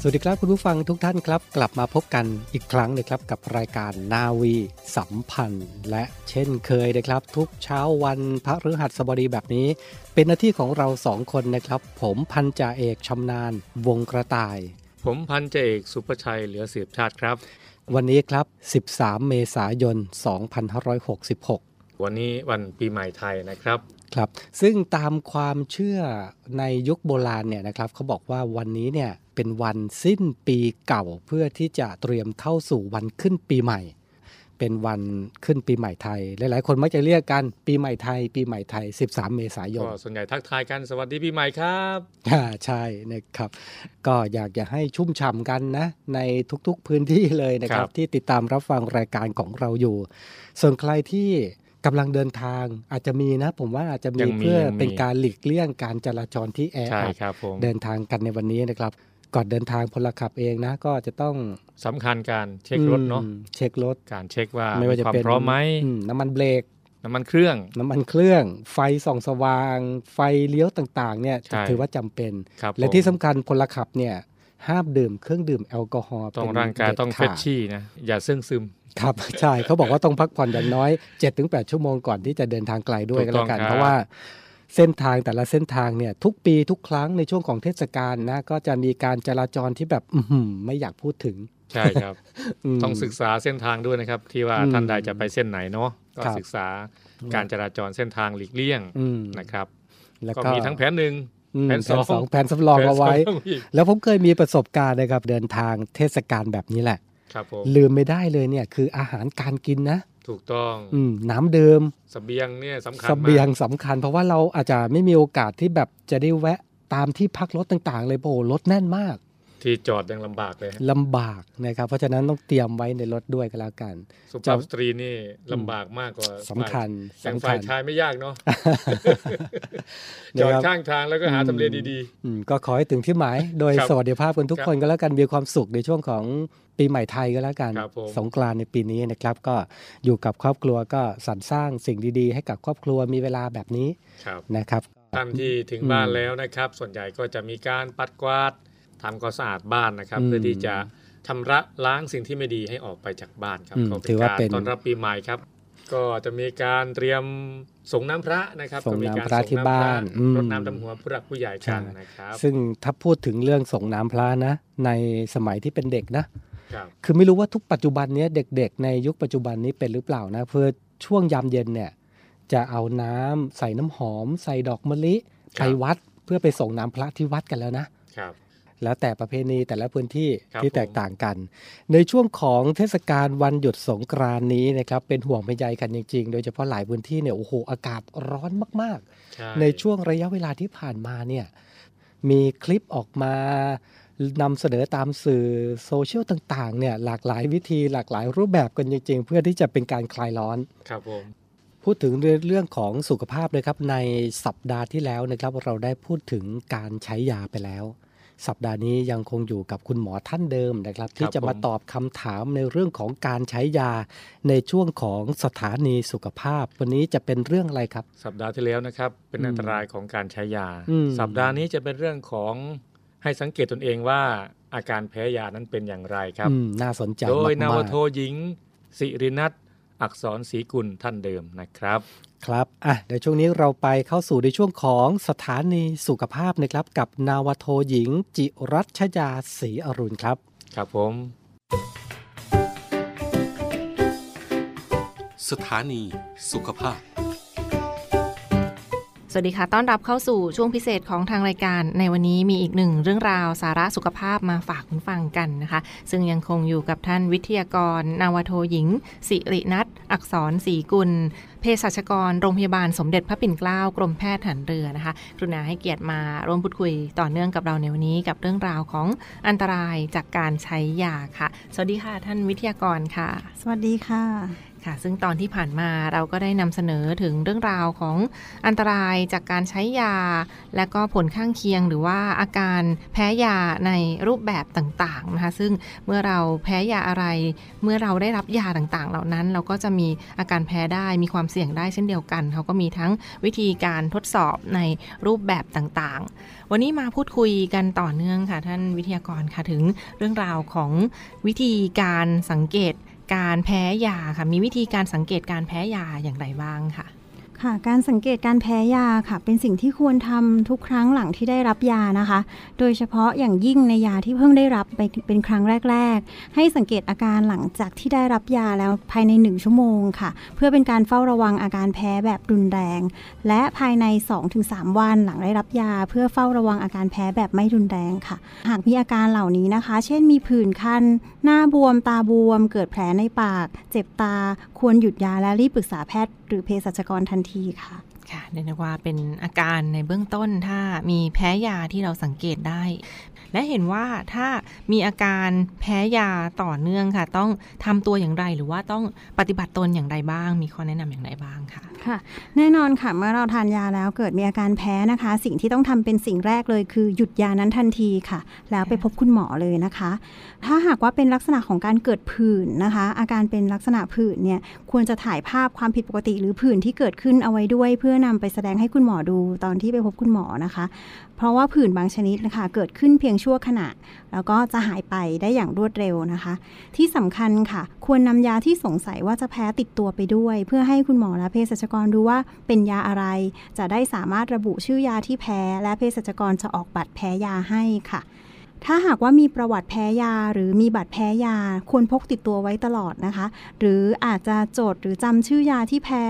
สวัสดีครับคุณผู้ฟังทุกท่านครับ กลับมาพบกันอีกครั้งนะครับกับรายการนาวีสัมพันธ์ และเช่นเคยนะครับ ทุกเช้าวันพระฤหัสบดีแบบนี้ เป็นหน้าที่ของเราสองคนนะครับ ผมพันจ่าเอกชำนาญวงกระต่าย ผมพันเจาเอกสุภชัยเหลือเสียบชาติครับ วันนี้ครับ 13 เมษายน 2566 วันนี้วันปีใหม่ไทยนะครับครับ ซึ่งตามความเชื่อในยุคโบราณเนี่ยนะครับเขาบอกว่าวันนี้เนี่ย เป็นวันสิ้นปีเก่าเพื่อที่จะเตรียมเข้าสู่วันขึ้นปีใหม่ เป็นวันขึ้นปีใหม่ไทย หลาย ๆ คนมักจะเรียกกันปีใหม่ไทย ปีใหม่ไทย 13 เมษายนก็ส่วนใหญ่ทักทายกันสวัสดีปีใหม่ครับอ่าใช่นะครับ ก็อยากจะให้ชุ่มฉ่ำกันนะ ในทุกๆพื้นที่เลยนะครับ ที่ติดตามรับฟังรายการของเราอยู่ ส่วนใครที่กำลังเดินทางอาจจะมีนะ ผมว่าอาจจะมียังมีเพื่อยังมีเป็นการหลีกเลี่ยงการจราจรที่แอใช่อัดครับผมเดินทางกันในวันนี้นะครับ ก่อนเดินทางพลขับเองนะ ก็จะต้องสำคัญการเช็ครถเนาะอืมเช็ครถการเช็คว่าไม่ว่าจะความเป็นพร้อมไหมอืน้ำมันเบรกน้ำมันเครื่อง น้ำมันเครื่อง ไฟส่องสว่าง ไฟเลี้ยวต่างๆ เนี่ยใช่ถือว่าจำเป็นครับและผมที่สำคัญพลขับเนี่ยห้ามดื่มเครื่องดื่มแอลกอฮอล์ต้องเป็นร่างกายต้องด็ดเฟขชชี่นะ อย่าซึ่งซึม ครับ ใช่เขาบอกว่าต้องพักผ่อนอย่างน้อย 7-8 ชั่วโมงก่อนที่จะเดินทางไกลด้วยถูก็กต้แล้องวกันครับเพราะว่า เส้นทางแต่ละเส้นทางเนี่ยทุกปีทุกครั้งในช่วงของเทศกาลนะก็จะมีการจราจรที่แบบอื้อหือไม่อยากพูดถึง ใช่ครับมต้องศึกษาเส้นทางด้วยนะครับ ที่ว่าอืมท่านใดจะไปเส้นไหนเนาะก็ครับศึกษาการจราจรเส้นทางหลีกเลี่ยงอืมนะครับ แล้วก็ก็มีทั้งแผนหนึ่งอืมแผนสองสองแผนสำรองเอาไว้แผนสองอีกแล้วผมเคยมีประสบการณ์นะครับเดินทางเทศกาลแบบนี้แหละครับผม ลืมไม่ได้เลยเนี่ยคืออาหารการกินนะถูกต้องอืมน้ำดื่มเสบียงเนี่ยสำคัญเสมากบียงสำคัญ เพราะว่าเราอาจจะไม่มีโอกาสที่แบบจะได้แวะตามที่พักรถต่างๆ เลยโอ้โหรถแน่นมาก ที่จอดยังลำบากเลยฮะลำบากนะครับ เพราะฉะนั้นต้องเตรียมไว้ในรถด้วยก็แล้วกัน สุภาพสตรีนี่ลำบากมากกว่าสำคัญอย่างสำคัฝ่ายญชายไม่ยากเนาะนะจอดครับข้างทางแล้วก็หาอืมทำเลดีอืมก็ขอให้ถึงที่หมาย โดยครับสวัสดิภาพกันทุกครับคนก็แล้วกันมีความสุขในช่วงของปีใหม่ไทยก็แล้วกันครับผมสงกรานต์ในปีนี้นะครับ ก็อยู่กับครอบครัวก็สรรสร้างสิ่งดีๆ ให้กับครอบครัวมีเวลาแบบนี้ๆครับนะครับท่านที่ถึงอืมบ้านแล้วนะครับ ส่วนใหญ่ก็จะมีการปัดกวาด ทำความสะอาดบ้านนะครับอืมเพื่อที่จะชำระล้างสิ่งที่ไม่ดีให้ออกไปจากบ้านครับอืมก็ถือว่าการเป็นต้อนรับปีใหม่ครับ ก็จะมีการเตรียมส่งน้ำพระนะครับส่งก็มีน้ำการพระที่บ้านอืมรดน้ำดำหัวผู้หลักผู้ใหญ่กันนะครับ ซึ่งถ้าพูดถึงเรื่องส่งน้ำพระนะ ในสมัยที่เป็นเด็กนะครับคือไม่รู้ว่าทุกปัจจุบันเนี้ยเด็ก ๆ ในยุคปัจจุบันนี้เป็นหรือเปล่านะเพื่อช่วงยามเย็นเนี่ยจะเอาน้ำใส่น้ำหอม ใส่ดอกมะลิครับไปวัดเพื่อไปส่งน้ำพระที่วัดกันแล้วนะครับ แล้วแต่ประเพณีแต่ละพื้นที่ครับที่แตกต่างกัน ในช่วงของเทศกาลวันหยุดสงกรานต์นี้นะครับเป็นห่วงเป็นใยกันจริง ๆ โดยเฉพาะหลายพื้นที่เนี่ยโอ้โหอากาศร้อนมาก ๆ ในช่วงระยะเวลาที่ผ่านมาเนี่ยมีคลิปออกมานำเสนอตามสื่อโซเชียลต่างๆเนี่ยหลากหลายวิธีหลากหลายรูปแบบกันจริง ๆ เพื่อที่จะเป็นการคลายร้อนครับผมพูดถึงเรื่องของสุขภาพเลยครับในสัปดาห์ที่แล้วนะครับเราได้พูดถึงการใช้ยาไปแล้ว สัปดาห์นี้ยังคงอยู่กับคุณหมอท่านเดิมนะครับ ที่จะมาตอบคำถามในเรื่องของการใช้ยาในช่วงของสถานีสุขภาพ วันนี้จะเป็นเรื่องอะไรครับ สัปดาห์ที่แล้วนะครับ เป็นอืมอันตรายของการใช้ยาอืมสัปดาห์นี้จะเป็นเรื่องของให้สังเกตตนเองว่าอาการแพ้ยานั้นเป็นอย่างไรครับอืมน่าสนใจโดยมากนาวๆโทหญิงสิรินัท อักษรศรีกุลท่านเดิมนะครับ ครับอะเดี๋ยวช่วงนี้เราไปเข้าสู่ในช่วงของสถานีสุขภาพนะครับ กับนาวโทหญิง จิรัชยาศรีอรุณครับ ครับผม สถานีสุขภาพ สวัสดีค่ะ ต้อนรับเข้าสู่ช่วงพิเศษของทางรายการ ในวันนี้มีอีกหนึ่งเรื่องราวสาระสุขภาพมาฝากคุณฟังกันนะคะ ซึ่งยังคงอยู่กับท่านวิทยากร นาวโทหญิง สิรินัทอักษรศรีกุลเภสัชกรโรงพยาบาลสมเด็จพระปิ่นเกล้ากรมแพทย์ฐานเรือนะคะกรุณาให้เกียรติมาร่วมพูดคุยต่อเนื่องกับเราในวันนี้กับเรื่องราวของอันตรายจากการใช้ยาค่ะ สวัสดีค่ะท่านวิทยากรค่ะ สวัสดีค่ะ ค่ะ ซึ่งตอนที่ผ่านมาเราก็ได้นำเสนอถึงเรื่องราวของอันตรายจากการใช้ยา และก็ผลข้างเคียงหรือว่าอาการแพ้ยาในรูปแบบต่างๆนะคะ ซึ่งเมื่อเราแพ้ยาอะไร เมื่อเราได้รับยาต่างๆ เหล่านั้น เราก็จะมีอาการแพ้ได้มีความเสี่ยงได้เช่นเดียวกัน เขาก็มีทั้งวิธีการทดสอบในรูปแบบต่างๆ วันนี้มาพูดคุยกันต่อเนื่องค่ะท่านวิทยากรค่ะถึงเรื่องราวของวิธีการสังเกต การแพ้ยาค่ะ มีวิธีการสังเกตการแพ้ยาอย่างไรบ้างค่ะ ค่ะการสังเกตการแพ้ยาค่ะ เป็นสิ่งที่ควรทำทุกครั้งหลังที่ได้รับยานะคะ โดยเฉพาะอย่างยิ่งในยาที่เพิ่งได้รับไปเป็นครั้งแรก ๆ ให้สังเกตอาการหลังจากที่ได้รับยาแล้วภายใน 1 ชั่วโมงค่ะ เพื่อเป็นการเฝ้าระวังอาการแพ้แบบรุนแรง และภายใน 2-3 วันหลังได้รับยา เพื่อเฝ้าระวังอาการแพ้แบบไม่รุนแรงค่ะ หากมีอาการเหล่านี้นะคะ เช่นมีผื่นคันหน้าบวมตาบวม เกิดแผลในปาก เจ็บตาควรหยุดยาและรีบปรึกษาแพทย์หรือเภสัชกรทันทีค่ะ ค่ะเรียกได้ว่าเป็นอาการในเบื้องต้นถ้ามีแพ้ยาที่เราสังเกตได้ และเห็นว่าถ้ามีอาการแพ้ยาต่อเนื่องค่ะ ต้องทำตัวอย่างไรหรือว่าต้องปฏิบัติตนอย่างไรบ้าง มีข้อแนะนำอย่างไรบ้างค่ะค่ะ แน่นอนค่ะเมื่อเราทานยาแล้วเกิดมีอาการแพ้นะคะ สิ่งที่ต้องทำเป็นสิ่งแรกเลยคือหยุดยานั้นทันทีค่ะ แล้วไปพบคุณหมอเลยนะคะ ถ้าหากว่าเป็นลักษณะของการเกิดผื่นนะคะ อาการเป็นลักษณะผื่นเนี่ยควรจะถ่ายภาพความผิดปกติหรือผื่นที่เกิดขึ้นเอาไว้ด้วยเพื่อนำไปแสดงให้คุณหมอดูตอนที่ไปพบคุณหมอนะคะ เพราะว่าผื่นบางชนิดนะคะเกิดขึ้นเพียงชั่วขณะ แล้วก็จะหายไปได้อย่างรวดเร็วนะคะ ที่สำคัญค่ะ ควรนำยาที่สงสัยว่าจะแพ้ติดตัวไปด้วย เพื่อให้คุณหมอและเภสัชกรดูว่าเป็นยาอะไร จะได้สามารถระบุชื่อยาที่แพ้ และเภสัชกรจะออกบัตรแพ้ยาให้ค่ะ ถ้าหากว่ามีประวัติแพ้ยาหรือมีบัตรแพ้ยา ควรพกติดตัวไว้ตลอดนะคะ หรืออาจจะจดหรือจำชื่อยาที่แพ้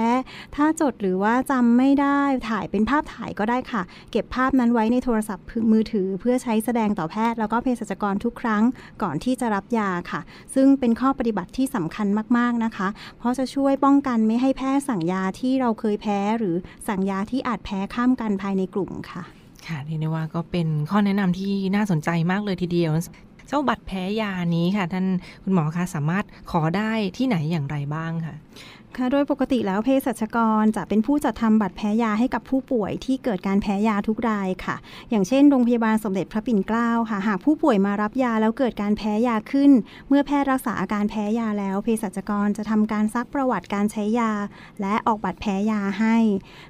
ถ้าจดหรือว่าจำไม่ได้ถ่ายเป็นภาพถ่ายก็ได้ค่ะ เก็บภาพนั้นไว้ในโทรศัพท์มือถือ เพื่อใช้แสดงต่อแพทย์ แล้วก็เภสัชกรทุกครั้งก่อนที่จะรับยาค่ะ ซึ่งเป็นข้อปฏิบัติที่สำคัญมากๆนะคะ เพราะจะช่วยป้องกันไม่ให้แพทย์สั่งยาที่เราเคยแพ้ หรือสั่งยาที่อาจแพ้ข้ามกันภายในกลุ่มค่ะ ค่ะเรียกได้ว่าก็เป็นข้อแนะนำที่น่าสนใจมากเลยทีเดียว เจ้าบัตรแพ้ยานี้ค่ะ ท่านคุณหมอคะสามารถขอได้ที่ไหนอย่างไรบ้างค่ะ ค่ะ โดยปกติแล้วเภสัชกรจะเป็นผู้จัดทำบัตรแพ้ยาให้กับผู้ป่วยที่เกิดการแพ้ยาทุกรายค่ะ อย่างเช่นโรงพยาบาลสมเด็จพระปิ่นเกล้าค่ะ หากผู้ป่วยมารับยาแล้วเกิดการแพ้ยาขึ้น เมื่อแพทย์รักษาอาการแพ้ยาแล้วเภสัชกรจะทำการซักประวัติการใช้ยา และออกบัตรแพ้ยาให้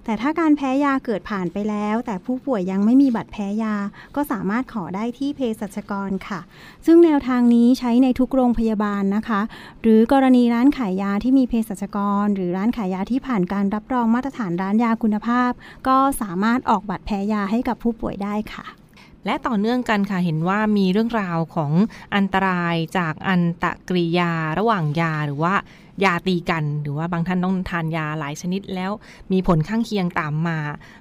แต่ถ้าการแพ้ยาเกิดผ่านไปแล้ว แต่ผู้ป่วยยังไม่มีบัตรแพ้ยา ก็สามารถขอได้ที่เภสัชกรค่ะ ซึ่งแนวทางนี้ใช้ในทุกโรงพยาบาลนะคะ หรือกรณีร้านขายยาที่มีเภสัชกรหรือร้านขายยาที่ผ่านการรับรองมาตรฐานร้านยาคุณภาพ ก็สามารถออกบัตรแพ้ยาให้กับผู้ป่วยได้ค่ะและต่อเนื่องกันค่ะเห็นว่ามีเรื่องราวของอันตรายจากอันตะกริยาระหว่างยาหรือว่ายาตีกัน หรือว่าบางท่านต้องทานยาหลายชนิดแล้วมีผลข้างเคียงตามมา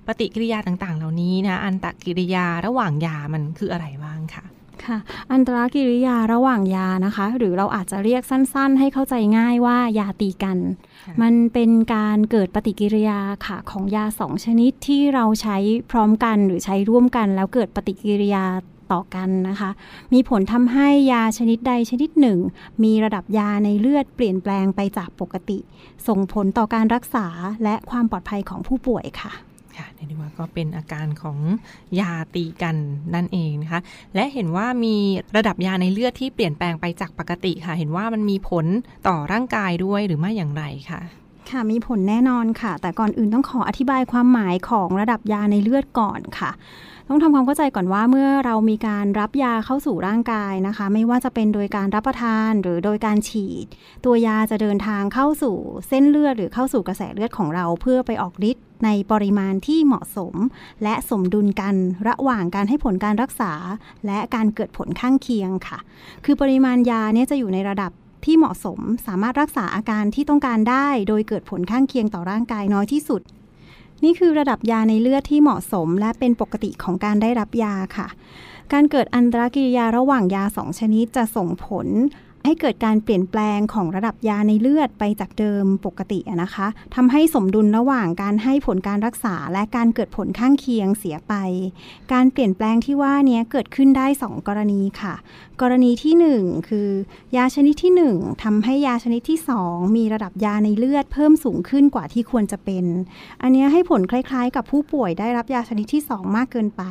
ปฏิกิริยาต่างๆ เหล่านี้นะอันตะกิริยาระหว่างยามันคืออะไรบ้างค่ะ ค่ะอันตรกิริยาระหว่างยานะคะ หรือเราอาจจะเรียกสั้นๆ ให้เข้าใจง่ายว่ายาตีกันค่ะมันเป็นการเกิดปฏิกิริยาค่ะของยาสองชนิดที่เราใช้พร้อมกันหรือใช้ร่วมกันแล้วเกิดปฏิกิริยาต่อกันนะคะ มีผลทำให้ยาชนิดใดชนิดหนึ่ง มีระดับยาในเลือดเปลี่ยนแปลงไปจากปกติ ส่งผลต่อการรักษาและความปลอดภัยของผู้ป่วยค่ะ ค่ะเรียกได้ว่าก็เป็นอาการของยาตีกันนั่นเองนะคะ และเห็นว่ามีระดับยาในเลือดที่เปลี่ยนแปลงไปจากปกติค่ะ เห็นว่ามันมีผลต่อร่างกายด้วยหรือไม่อย่างไรค่ะ ค่ะมีผลแน่นอนค่ะ แต่ก่อนอื่นต้องขออธิบายความหมายของระดับยาในเลือดก่อนค่ะ ต้องทำความเข้าใจก่อนว่าเมื่อเรามีการรับยาเข้าสู่ร่างกายนะคะ ไม่ว่าจะเป็นโดยการรับประทานหรือโดยการฉีด ตัวยาจะเดินทางเข้าสู่เส้นเลือดหรือเข้าสู่กระแสเลือดของเราเพื่อไปออกฤทธิ์ในปริมาณที่เหมาะสม และสมดุลกันระหว่างการให้ผลการรักษา และการเกิดผลข้างเคียงค่ะ คือปริมาณยาเนี่ยจะอยู่ในระดับ ที่เหมาะสมสามารถรักษาอาการที่ต้องการได้ โดยเกิดผลข้างเคียงต่อร่างกายน้อยที่สุด นี่คือระดับยาในเลือดที่เหมาะสม และเป็นปกติของการได้รับยาค่ะ การเกิดอันตรกิริยาระหว่างยาสองชนิดจะส่งผล ให้เกิดการเปลี่ยนแปลงของระดับยาในเลือดไปจากเดิมปกตินะคะทำให้สมดุลระหว่างการให้ผลการรักษา และการเกิดผลข้างเคียงเสียไป การเปลี่ยนแปลงที่ว่านี้เกิดขึ้นได้ 2 กรณีค่ะ กรณีที่ 1 คือยาชนิดที่ 1ทำให้ยาชนิดที่ 2 มีระดับยาในเลือดเพิ่มสูงขึ้นกว่าที่ควรจะเป็น อันนี้ให้ผลคล้ายๆ กับผู้ป่วยได้รับยาชนิดที่ 2 มากเกินไป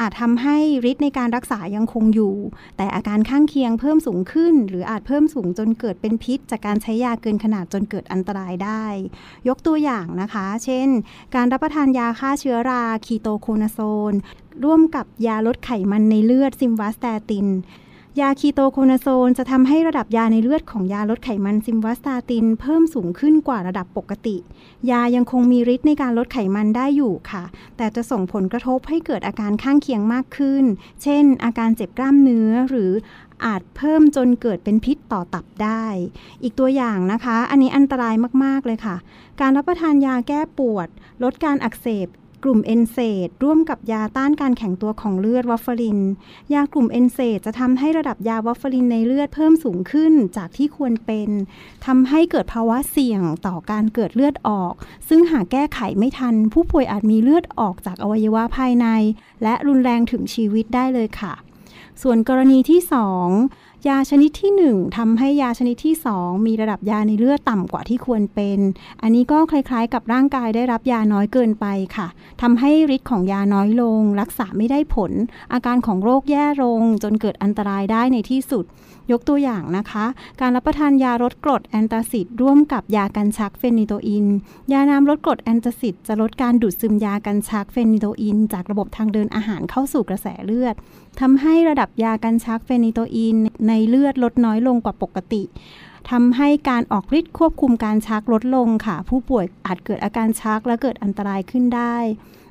อาจทำให้ฤทธิ์ในการรักษายังคงอยู่ แต่อาการข้างเคียงเพิ่มสูงขึ้นหรืออาจเพิ่มสูงจนเกิดเป็นพิษ จากการใช้ยาเกินขนาดจนเกิดอันตรายได้ ยกตัวอย่างนะคะ เช่น การรับประทานยาฆ่าเชื้อรา ketoconazole ร่วมกับยาลดไขมันในเลือด simvastatin ยา ketoconazole จะทำให้ระดับยาในเลือดของยาลดไขมัน simvastatin เพิ่มสูงขึ้นกว่าระดับปกติ ยายังคงมีฤทธิ์ในการลดไขมันได้อยู่ค่ะ แต่จะส่งผลกระทบให้เกิดอาการข้างเคียงมากขึ้น เช่น อาการเจ็บกล้ามเนื้อหรือ อาจเพิ่มจนเกิดเป็นพิษต่อตับได้ อีกตัวอย่างนะคะ อันนี้อันตรายมาก ๆ เลยค่ะ การรับประทานยาแก้ปวด ลดการอักเสบกลุ่ม NSAID ร่วมกับยาต้านการแข็งตัวของเลือดวอฟฟาริน ยากลุ่ม NSAID จะทำให้ระดับยาวอฟฟารินในเลือดเพิ่มสูงขึ้นจากที่ควรเป็นทำให้เกิดภาวะเสี่ยงต่อการเกิดเลือดออก ซึ่งหากแก้ไขไม่ทัน ผู้ป่วยอาจมีเลือดออกจากอวัยวะภายใน และรุนแรงถึงชีวิตได้เลยค่ะ ส่วนกรณีที่ 2 ยาชนิดที่ 1ทำให้ยาชนิดที่ 2 มีระดับยาในเลือดต่ำกว่าที่ควรเป็น อันนี้ก็คล้ายๆ กับร่างกายได้รับยาน้อยเกินไปค่ะทำให้ฤทธิ์ของยาน้อยลง รักษาไม่ได้ผล อาการของโรคแย่ลง จนเกิดอันตรายได้ในที่สุด ยกตัวอย่างนะคะ การรับประทานยาลดกรด antacid ร่วมกับยากันชัก phenytoin ยาน้ำลดกรด antacid จะลดการดูดซึมยากันชัก phenytoin จากระบบทางเดินอาหารเข้าสู่กระแสเลือด ทำให้ระดับยากันชัก phenytoin ในเลือดลดน้อยลงกว่าปกติทำให้การออกฤทธิ์ควบคุมการชักลดลงค่ะ ผู้ป่วยอาจเกิดอาการชักและเกิดอันตรายขึ้นได้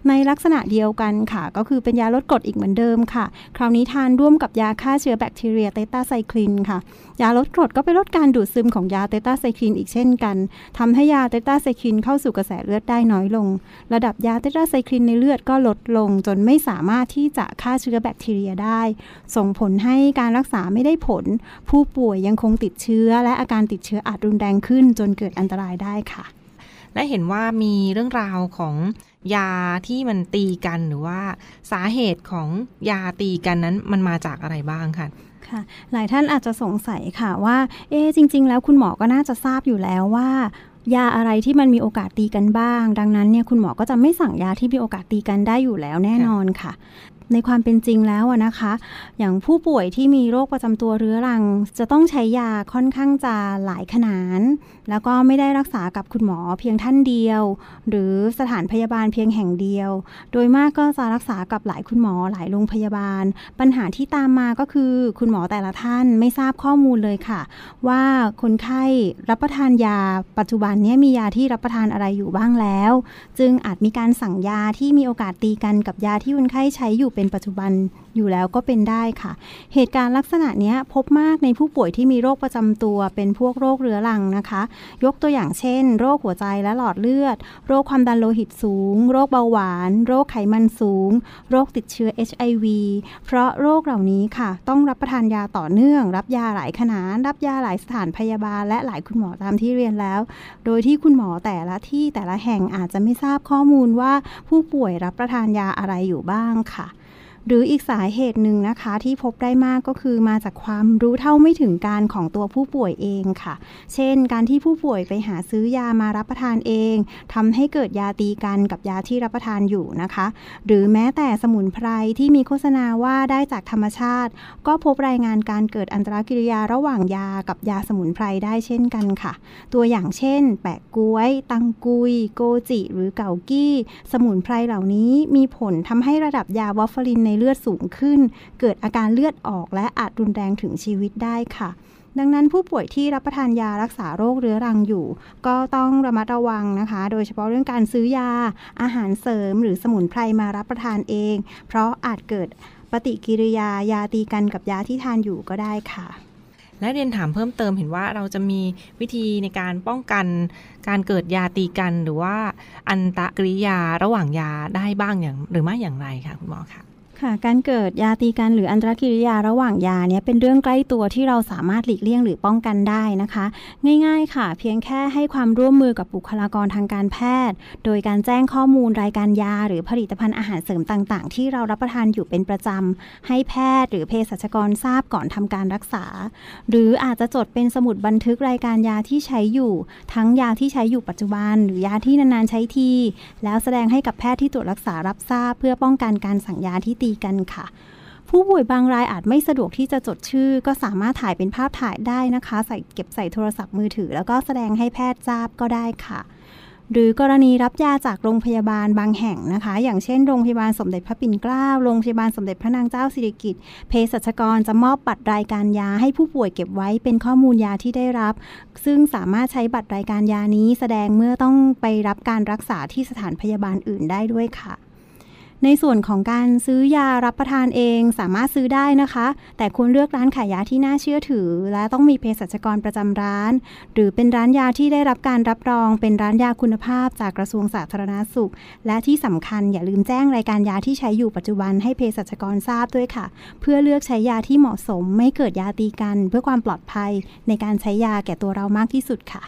ในลักษณะเดียวกันค่ะ ก็คือเป็นยาลดกรดอีกเหมือนเดิมค่ะ คราวนี้ทานร่วมกับยาฆ่าเชื้อแบคทีเรียเตต้าไซคลินค่ะ ยาลดกรดก็ไปลดการดูดซึมของยาเตต้าไซคลินอีกเช่นกันทำให้ยาเตต้าไซคลินเข้าสู่กระแสเลือดได้น้อยลง ระดับยาเตต้าไซคลินในเลือดก็ลดลง จนไม่สามารถที่จะฆ่าเชื้อแบคทีเรียได้ ส่งผลให้การรักษาไม่ได้ผล ผู้ป่วยยังคงติดเชื้อ และอาการติดเชื้ออาจรุนแรงขึ้น จนเกิดอันตรายได้ค่ะ และเห็นว่ามีเรื่องราวของยาที่มันตีกันหรือว่าสาเหตุของยาตีกันนั้นมันมาจากอะไรบ้างค่ะค่ะหลายท่านอาจจะสงสัยค่ะว่าเอ๊จริง ๆ แล้วคุณหมอก็น่าจะทราบอยู่แล้วว่ายาอะไรที่มันมีโอกาสตีกันบ้าง ดังนั้นเนี่ยคุณหมอก็จะไม่สั่งยาที่มีโอกาสตีกันได้อยู่แล้วแน่นอนค่ะ ในความเป็นจริงแล้วนะคะ อย่างผู้ป่วยที่มีโรคประจำตัวเรื้อรัง จะต้องใช้ยาค่อนข้างจะหลายขนาดแล้วก็ไม่ได้รักษากับคุณหมอเพียงท่านเดียว หรือสถานพยาบาลเพียงแห่งเดียว โดยมากก็จะรักษากับหลายคุณหมอหลายโรงพยาบาล ปัญหาที่ตามมาก็คือคุณหมอแต่ละท่านไม่ทราบข้อมูลเลยค่ะ ว่าคนไข้รับประทานยาปัจจุบันนี้มียาที่รับประทานอะไรอยู่บ้างแล้ว จึงอาจมีการสั่งยาที่มีโอกาสตีกันกับยาที่คนไข้ใช้อยู่เป็นปัจจุบันอยู่แล้วก็เป็นได้ค่ะ เหตุการณ์ลักษณะนี้พบมากในผู้ป่วยที่มีโรคประจำตัว เป็นพวกโรคเรื้อรังนะคะ ยกตัวอย่างเช่น โรคหัวใจและหลอดเลือด โรคความดันโลหิตสูง โรคเบาหวาน โรคไขมันสูง โรคติดเชื้อ HIV เพราะโรคเหล่านี้ค่ะ ต้องรับประทานยาต่อเนื่อง รับยาหลายขนาดรับยาหลายสถานพยาบาล และหลายคุณหมอตามที่เรียนแล้ว โดยที่คุณหมอแต่ละที่แต่ละแห่งอาจจะไม่ทราบข้อมูลว่าผู้ป่วยรับประทานยาอะไรอยู่บ้างค่ะ หรืออีกสาเหตุหนึ่งนะคะ ที่พบได้มากก็คือมาจากความรู้เท่าไม่ถึงการของตัวผู้ป่วยเองค่ะ เช่น การที่ผู้ป่วยไปหาซื้อยามารับประทานเองทำให้เกิดยาตีกันกับยาที่รับประทานอยู่นะคะ หรือแม้แต่สมุนไพรที่มีโฆษณาว่าได้จากธรรมชาติ ก็พบรายงานการเกิดอันตรกิริยาระหว่างยากับยาสมุนไพรได้เช่นกันค่ะ ตัวอย่างเช่น แปะกล้วย ตังกุย โกจิ หรือเกากี้ สมุนไพรเหล่านี้มีผลทำให้ระดับยาวอฟฟารินในเลือดสูงขึ้น เกิดอาการเลือดออกและอาจรุนแรงถึงชีวิตได้ค่ะดังนั้นผู้ป่วยที่รับประทานยารักษาโรคเรื้อรังอยู่ ก็ต้องระมัดระวังนะคะ โดยเฉพาะเรื่องการซื้อยา อาหารเสริม หรือสมุนไพรมารับประทานเอง เพราะอาจเกิดปฏิกิริยายาตีกันกับยาที่ทานอยู่ก็ได้ค่ะ และเรียนถามเพิ่มเติมเห็นว่าเราจะมีวิธีในการป้องกัน การเกิดยาตีกันหรือว่าอันตรกิริยาระหว่างยาได้บ้างอย่างหรือไม่อย่างไรคะคุณหมอคะ ค่ะ การเกิดยาตีกันหรืออันตรกิริยาระหว่างยาเนี่ยเป็นเรื่องใกล้ตัวที่เราสามารถหลีกเลี่ยงหรือป้องกันได้นะคะ ง่ายๆค่ะ เพียงแค่ให้ความร่วมมือกับบุคลากรทางการแพทย์ โดยการแจ้งข้อมูลรายการยา หรือผลิตภัณฑ์อาหารเสริมต่างๆ ที่เรารับประทานอยู่เป็นประจำให้แพทย์หรือเภสัชกรทราบก่อนทำการรักษา หรืออาจจะจดเป็นสมุดบันทึกรายการยาที่ใช้อยู่ ทั้งยาที่ใช้อยู่ปัจจุบัน หรือยาที่นานๆใช้ทีแล้วแสดงให้กับแพทย์ที่ตรวจรักษารับทราบ เพื่อป้องกันการสั่งยาที่ตีกันค่ะ ผู้ป่วยบางรายอาจไม่สะดวกที่จะจดชื่อ ก็สามารถถ่ายเป็นภาพถ่ายได้นะคะ ใส่เก็บใส่โทรศัพท์มือถือ แล้วก็แสดงให้แพทย์ทราบก็ได้ค่ะ หรือกรณีรับยาจากโรงพยาบาลบางแห่งนะคะ อย่างเช่นโรงพยาบาลสมเด็จพระปิ่นเกล้าโรงพยาบาลสมเด็จพระนางเจ้าสิริกิติ์เภสัชกรจะมอบบัตรรายการยาให้ผู้ป่วยเก็บไว้เป็นข้อมูลยาที่ได้รับ ซึ่งสามารถใช้บัตรรายการยานี้แสดงเมื่อต้องไปรับการรักษาที่สถานพยาบาลอื่นได้ด้วยค่ะ ในส่วนของการซื้อยารับประทานเองสามารถซื้อได้นะคะ แต่ควรเลือกร้านขายยาที่น่าเชื่อถือ และต้องมีเภสัชกรประจำร้าน หรือเป็นร้านยาที่ได้รับการรับรอง เป็นร้านยาคุณภาพจากกระทรวงสาธารณาสุข และที่สำคัญอย่าลืมแจ้งรายการยาที่ใช้อยู่ปัจจุบันให้เภสัชกรทราบด้วยค่ะ เพื่อเลือกใช้ยาที่เหมาะสม ไม่เกิดยาตีกัน เพื่อความปลอดภัยในการใช้ยาแก่ตัวเรามากที่สุดค่ะ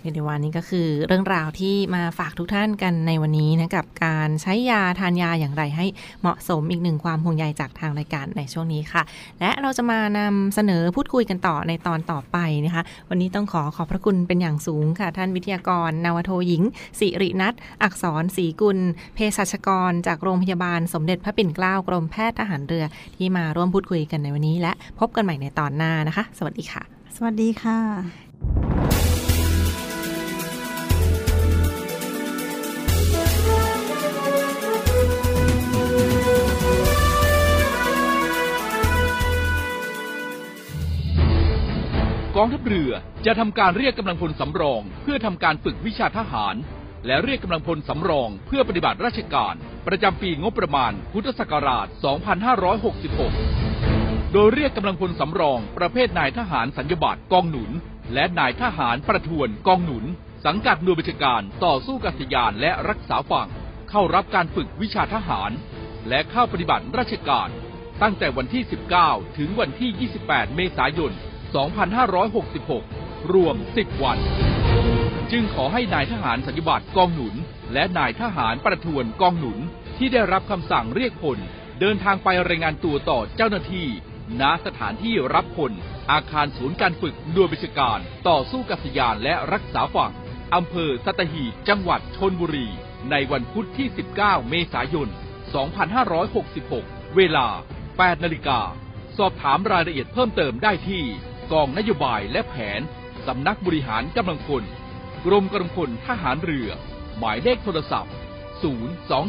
เรียกได้ว่านี่ก็คือเรื่องราวที่มาฝากทุกท่านกันในวันนี้นะกับการใช้ยาทานยาอย่างไรให้เหมาะสมอีกหนึ่งความห่วงใยจากทางรายการในช่วงนี้ค่ะ และเราจะมานำเสนอพูดคุยกันต่อในตอนต่อไปนะคะ วันนี้ต้องขอขอบพระคุณเป็นอย่างสูงค่ะ ท่านวิทยากรนาวโทหญิง สิรินัทอักษรศรีกุลเภสัชกร จากโรงพยาบาลสมเด็จพระปิ่นเกล้ากรมแพทย์ทหารเรือที่มาร่วมพูดคุยกันในวันนี้ และพบกันใหม่ในตอนหน้านะคะ สวัสดีค่ะ สวัสดีค่ะ กองทัพเรือจะทำการเรียกกำลังพลสำรอง เพื่อทำการฝึกวิชาทหาร และเรียกกำลังพลสำรอง เพื่อปฏิบัติราชการ ประจำปีงบประมาณพุทธศักราช 2566 โดยเรียกกำลังพลสำรอง ประเภทนายทหารสัญญบัตรกองหนุน และนายทหารประทวนกองหนุน สังกัดหน่วยบัญชาการต่อสู้กัษยานและรักษาฝั่ง เข้ารับการฝึกวิชาทหาร และเข้าปฏิบัติราชการ ตั้งแต่วันที่ 19 ถึงวันที่ 28 เมษายน 2566 รวม 10 วัน จึงขอให้นายทหารสัญญบัตรกองหนุน และนายทหารประทวนกองหนุนที่ได้รับคำสั่งเรียกพล เดินทางไปรายงานตัวต่อเจ้าหน้าที่ ณสถานที่รับพล อาคารศูนย์การฝึกหน่วยบัญชาการ ต่อสู้กัษยานและรักษาฝั่งอำเภอสัตหีบจังหวัดชนบุรี ในวันพุธที่ 19 เมษายน 2566 เวลา 8 นาฬิกา สอบถามรายละเอียดเพิ่มเติมได้ที่ กองนโยบายและแผน สำนักบริหารกำลังพลกรมกำลังพลทหารเรือ หมายเลขโทรศัพท์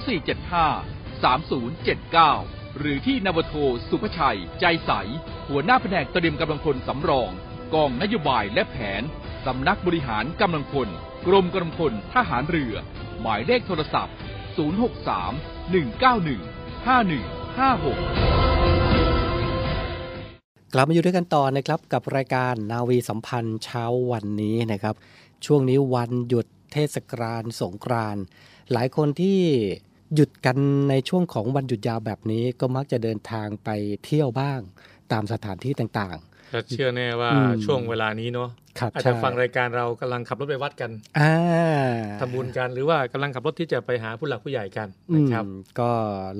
02475 3079 หรือที่นวโทสุภชัย ใจใส หัวหน้าแผนกเตรียมกำลังพลสำรอง กองนโยบายและแผน สำนักบริหารกำลังพลกรมกำลังพลทหารเรือ หมายเลขโทรศัพท์ 063 191 5151 กลับมาอยู่ด้วยกันต่อนะครับกับรายการนาวีสัมพันธ์เช้าวันนี้นะครับ ช่วงนี้วันหยุดเทศกาลสงกรานต์หลายคนที่หยุดกันในช่วงของวันหยุดยาวแบบนี้ก็มักจะเดินทางไปเที่ยวบ้าง ตามสถานที่ต่าง ก็เชื่อแน่ว่าอืมช่วงเวลานี้เนาะๆครับอาจใช่จะฟังรายการเรากำลังขับรถไปวัดกันอ่าทำบุญกันหรือว่ากำลังขับรถที่จะไปหาผู้หลักผู้ใหญ่กันอืนะมครับก็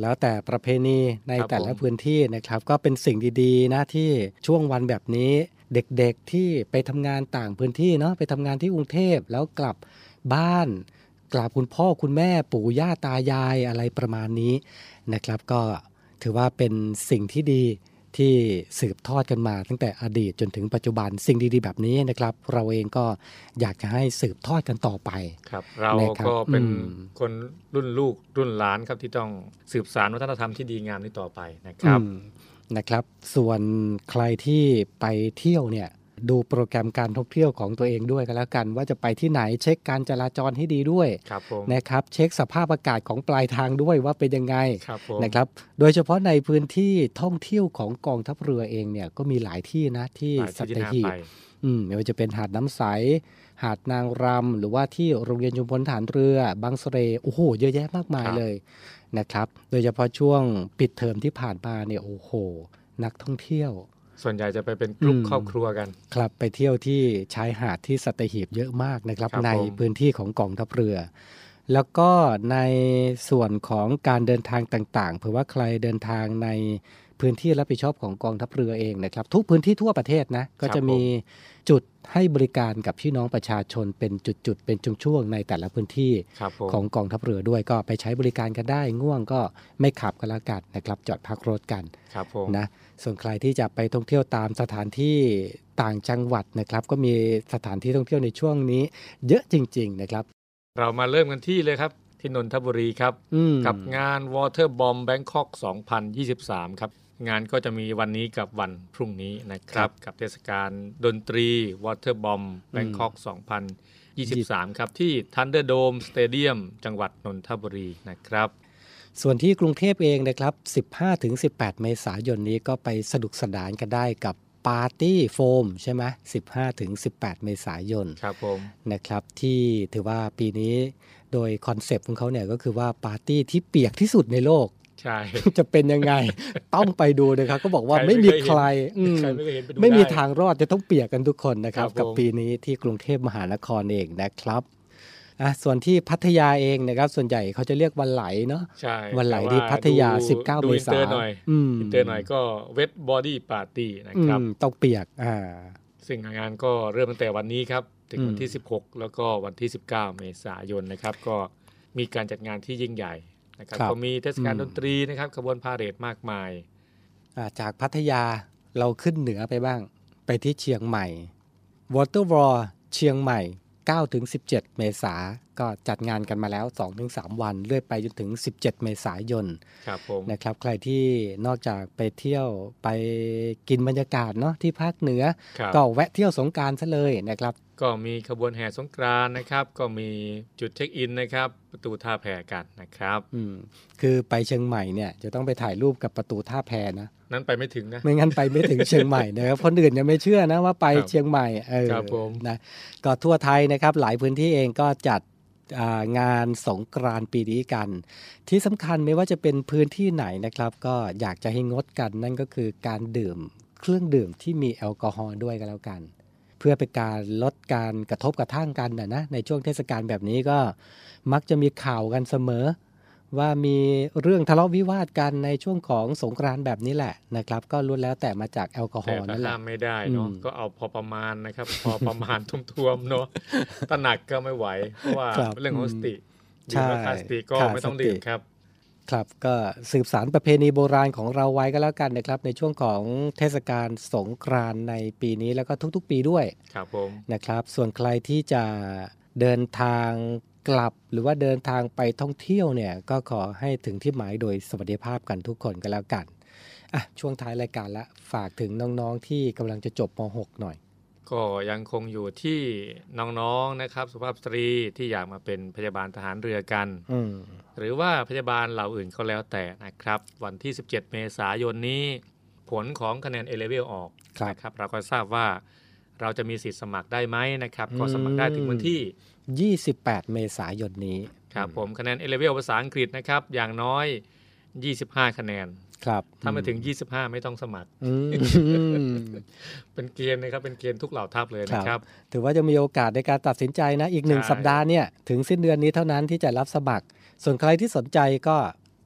แล้วแต่ประเพณีในครับแต่ละผมพื้นที่นะครับ ก็เป็นสิ่งดีๆนะที่ช่วงวันแบบนี้เด็กๆที่ไปทำงานต่างพื้นที่เนาะไปทำงานที่กรุงเทพแล้วกลับบ้านกลับคุณพ่อคุณแม่ปู่ย่าตายายอะไรประมาณนี้นะครับ ก็ถือว่าเป็นสิ่งที่ดี ที่สืบทอดกันมา ตั้งแต่อดีตจนถึงปัจจุบันสิ่งดีๆ แบบนี้นะครับ เราเองก็อยากจะให้สืบทอดกันต่อไปครับ เรานะครับก็เป็นอืมคนรุ่นลูกรุ่นหลานครับที่ต้องสืบสานวัฒนธรรมที่ดีงามนี้ต่อไปนะครับอืมนะครับ ส่วนใครที่ไปเที่ยวเนี่ย ดูโปรแกรมการท่องเที่ยวของตัวเองด้วยกันแล้วกัน ว่าจะไปที่ไหนเช็คการจราจรให้ดีด้วยครับผมนะครับเช็คสภาพอากาศของปลายทางด้วยว่าเป็นยังไงครับผมนะครับ โดยเฉพาะในพื้นที่ท่องเที่ยวของกองทัพเรือเองเนี่ยก็มีหลายที่นะที่หลายสัที่ตที่น่าหีบไปอืมไม่ว่าจะเป็นหาดน้ำใส หาดนางรำหรือว่าที่โรงเรียนชุมพลฐานเรือบางสะเรโอ้โห เยอะแยะมากมายครับเลยนะครับ โดยเฉพาะช่วงปิดเทอมที่ผ่านมาเนี่ยโอ้โห นักท่องเที่ยว ส่วนใหญ่จะไปเป็นกลุ่มอืมครอบครัวกัน ครับไปเที่ยวที่ชายหาดที่สัตหีบเยอะมากนะครับครับในผมพื้นที่ของกองทัพเรือ แล้วก็ในส่วนของการเดินทางต่างๆเผื่อว่าใครเดินทางในพื้นที่รับผิดชอบของกองทัพเรือเองนะครับ ทุกพื้นที่ทั่วประเทศนะก็จะมีจุดให้บริการกับพี่น้องประชาชนเป็นจุดๆเป็นช่วงๆในแต่ละพื้นที่ครับผมของกองทัพเรือด้วยก็ไปใช้บริการกันได้ ง่วงก็ไม่ขับก็แล้วกันนะครับ จอดพักรถกันครับผมนะ ส่วนใครที่จะไปท่องเที่ยวตามสถานที่ต่างจังหวัดนะครับ ก็มีสถานที่ท่องเที่ยวในช่วงนี้ เยอะจริง ๆ นะครับ เรามาเริ่มกันที่เลยครับที่นนทบุรีครับอืมกับงาน Water Bomb Bangkok 2023 ครับงานก็จะมีวันนี้กับวันพรุ่งนี้นะครับ กับเทศกาลดนตรี Water Bomb Bangkok 2023 ครับ ที่ Thunderdome Stadium จังหวัดนนทบุรีนะครับ ส่วนที่กรุงเทพเองนะครับ 15-18 เมษายนนี้ก็ไปสนุกสนานกันได้กับปาร์ตี้โฟมใช่ไหม15-18 เมษายนครับผมนะครับที่ถือว่าปีนี้โดยคอนเซปต์ของเขาเนี่ยก็คือว่าปาร์ตี้ที่เปียกที่สุดในโลกใช่จะเป็นยังไง ต้องไปดูนะครับ ก็บอกว่าใครไม่ไม่มีเคยเห็นใครอืมใครไม่เคยเห็นไปดูไม่มีด้ทางรอดจะต้องเปียกกันทุกคนนะครับครับผมกับปีนี้ที่กรุงเทพมหานครเองนะครับ อะส่วนที่พัทยาเองนะครับ ส่วนใหญ่เขาจะเรียกวันไหลเนาะใช่วันไหลแต่ที่พัทยาดู19ดูเมอินษาเตอร์หน่อยอืมอินเตอร์หน่อยก็ Wet Body Party นะอืครับมต้องเปียกอ่าซึ่งงานก็เริ่มตั้งแต่วันนี้ครับ ถึงวันที่อืม16 แล้วก็วันที่ 19 เมษายนนะครับ ก็มีการจัดงานที่ยิ่งใหญ่นะครับก็มีเทศกาลดนตรีนะครับขบวนพาเหรดมากมายอ่าจากพัทยาเราขึ้นเหนือไปบ้าง ไปที่เชียงใหม่ Water War เชียงใหม่ 9-17 เมษา ก็จัดงานกันมาแล้ว 2-3 วัน เรื่อยไปจนถึง 17 เมษายนครับผมนะครับ ใครที่นอกจากไปเที่ยวไปกินบรรยากาศเนาะที่ภาคเหนือครับก็แวะเที่ยวสงกรารซะเลยนะครับ ก็มีขบวนแห่สงกรานต์นะครับ ก็มีจุดเช็คอินนะครับ ประตูท่าแพกันนะครับอืมคือไปเชียงใหม่เนี่ยจะต้องไปถ่ายรูปกับประตูท่าแพนะนั้นไปไม่ถึงนะไม่งั้นไปไม่ถึงเชียงใหม่นะครับคนอื่นยังไม่เชื่อนะว่าไปครับเชียงใหม่เออครับผมนะก็ทั่วไทยนะครับ หลายพื้นที่เองก็จัดอ่า งานสงกรานต์ปีนี้กัน ที่สำคัญไม่ว่าจะเป็นพื้นที่ไหนนะครับ ก็อยากจะให้งดกันนั่นก็คือการดื่มเครื่องดื่มที่มีแอลกอฮอล์ด้วยกันแล้วกัน เพื่อเป็นการลดการกระทบกระทั่งกันนะนะในช่วงเทศกาลแบบนี้ก็มักจะมีข่าวกันเสมอ ว่ามีเรื่องทะเลาะวิวาทกันในช่วงของสงกรานต์แบบนี้แหละนะครับ ก็ล้วนแล้วแต่มาจากแอลกอฮอแต่ล์ก็นั่นแหห้าละมไม่ได้เนาะอืมก็เอาพอประมาณนะครับ พอประมาณทุ่วมๆเนาะถ้าหนักก็ไม่ไหว เพราะว่าครับเรื่องของสติใช่ดื่มแล้วขาดสติก็ขาดไม่ต้องสติดื่มครับครับก็สืบสารประเพณีโบราณของเราไว้ก็แล้วกันนะครับ ในช่วงของเทศกาลสงกรานต์ในปีนี้แล้วก็ทุกๆ ปีด้วยครับผมนะครับ ส่วนใครที่จะเดินทางกลับหรือว่าเดินทางไปท่องเที่ยวเนี่ยก็ขอให้ถึงที่หมายโดยสวัสดิภาพกันทุกคนก็แล้วกันอะช่วงท้ายรายการละฝากถึงน้องๆที่กำลังจะจบม .6 หน่อย ก็ยังคงอยู่ที่น้องๆนะครับ สุภาพสตรีที่อยากมาเป็นพยาบาลทหารเรือกันอืมหรือว่าพยาบาลเหล่าอื่นก็แล้วแต่นะครับ วันที่ 17 เมษายนนี้ ผลของคะแนน A level ออกครับนะครับ เราก็ทราบว่า เราจะมีสิทธิ์สมัครได้ไหมนะครับก็สมัครได้ถึงวันที่ 28 เมษายนนี้ครับผมคะแนน A level ภาษาอังกฤษนะครับอย่างน้อย 25 คะแนนครับถ้าไม่ถึง 25 ไม่ต้องสมัครอืมเป็นเกณฑ์นะครับ เป็นเกณฑ์ทุกเหล่าทัพเลยนะครับ ถือว่าจะมีโอกาสในการตัดสินใจนะ อีกหนึ่งใช่สัปดาห์เนี่ย ถึงสิ้นเดือนนี้เท่านั้นที่จะรับสมัคร ส่วนใครที่สนใจก็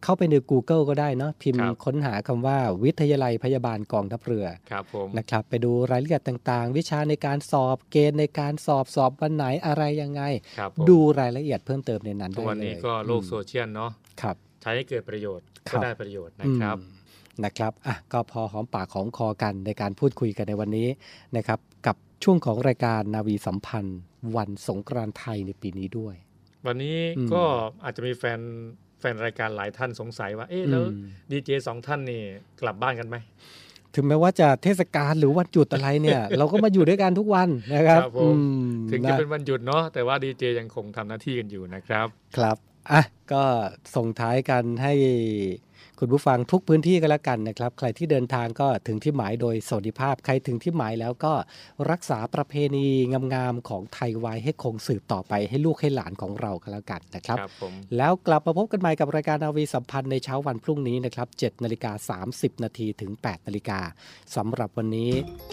เข้าไปใน Google ก็ได้เนาะพิมพ์ค้นหาคำว่าวิทยาลัยพยาบาลกองทัพเรือครับผมนะครับไปดูรายละเอียดต่างๆ วิชาในการสอบเกณฑ์ในการสอบสอบวันไหนอะไรยังไงครับผมดูรายละเอียดเพิ่มเติมในนั้นทุได้กเลยวันนี้ก็โลกโซเชียลเนาะครับใช้ให้เกิดประโยชน์ครัก็บได้ประโยชน์นะครับอืมนะครับอะก็พอหอมปากหอมคอกันในการพูดคุยกันในวันนี้นะครับกับช่วงของรายการนาวีสัมพันธ์ วันสงกรานต์ไทยในปีนี้ด้วย วันนี้อืมก็อาจจะมีแฟนแฟนรายการหลายท่านสงสัยว่า เอ๊ะแล้วอืมดีเจสองท่านนี่กลับบ้านกันไหมถึงแม้ว่าจะเทศกาลหรือวันหยุดอะไรเนี่ย เราก็มาอยู่ด้วยกันทุกวันนะครับครับผมอืมถึงจะนะเป็นวันหยุดเนาะแต่ว่าดีเจยังคงทำหน้าที่กันอยู่นะครับ ครับอะก็ส่งท้ายกันให้ คุณผู้ฟังทุกพื้นที่ก็แล้วกันนะครับ ใครที่เดินทางก็ถึงที่หมายโดยสวัสดิภาพ ใครถึงที่หมายแล้วก็รักษาประเพณีงามๆของไทยไว้ให้คงสืบต่อไปให้ลูกให้หลานของเราก็แล้วกันนะครับครับผมแล้วกลับมาพบกันใหม่กับรายการนาวีสัมพันธ์ในเช้าวันพรุ่งนี้นะครับ7นาฬิกา30นาทีถึง8นาฬิกาสำหรับวันนี้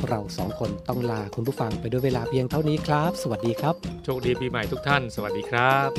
เราสองคนต้องลาคุณผู้ฟังไปด้วยเวลาเพียงเท่านี้ครับ สวัสดีครับ โชคดีปีใหม่ทุกท่าน สวัสดีครับ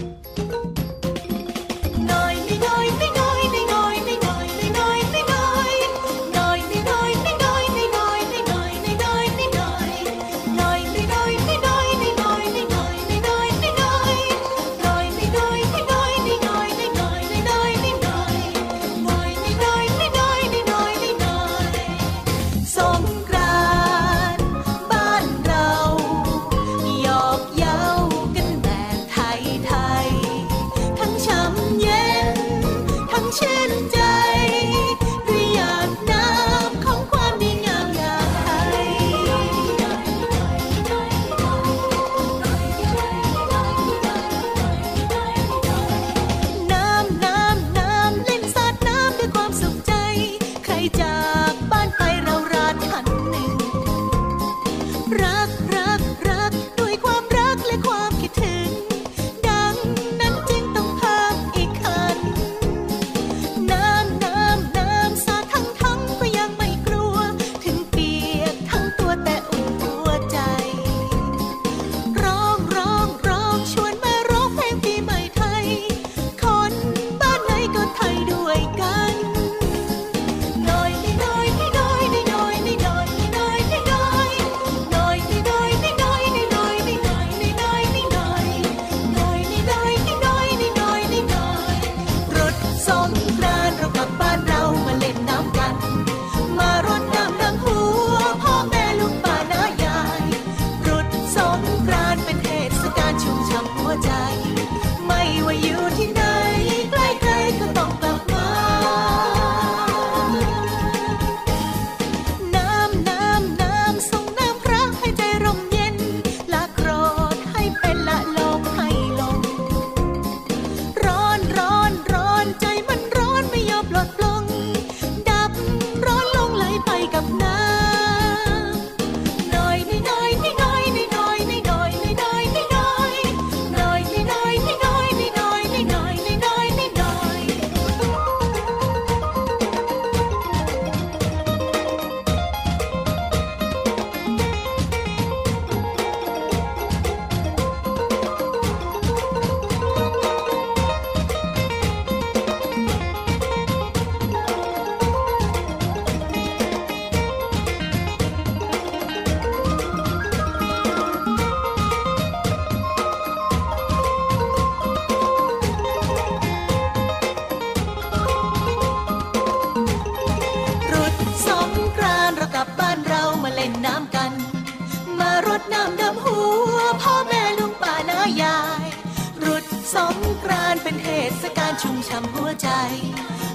สงกรานเป็นเทศกาลชุ่มช่ำหัวใจ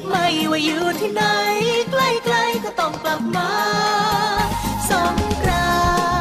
ไม่ว่าอยู่ที่ไหน ใกล้ๆก็ต้องกลับมา สงกราน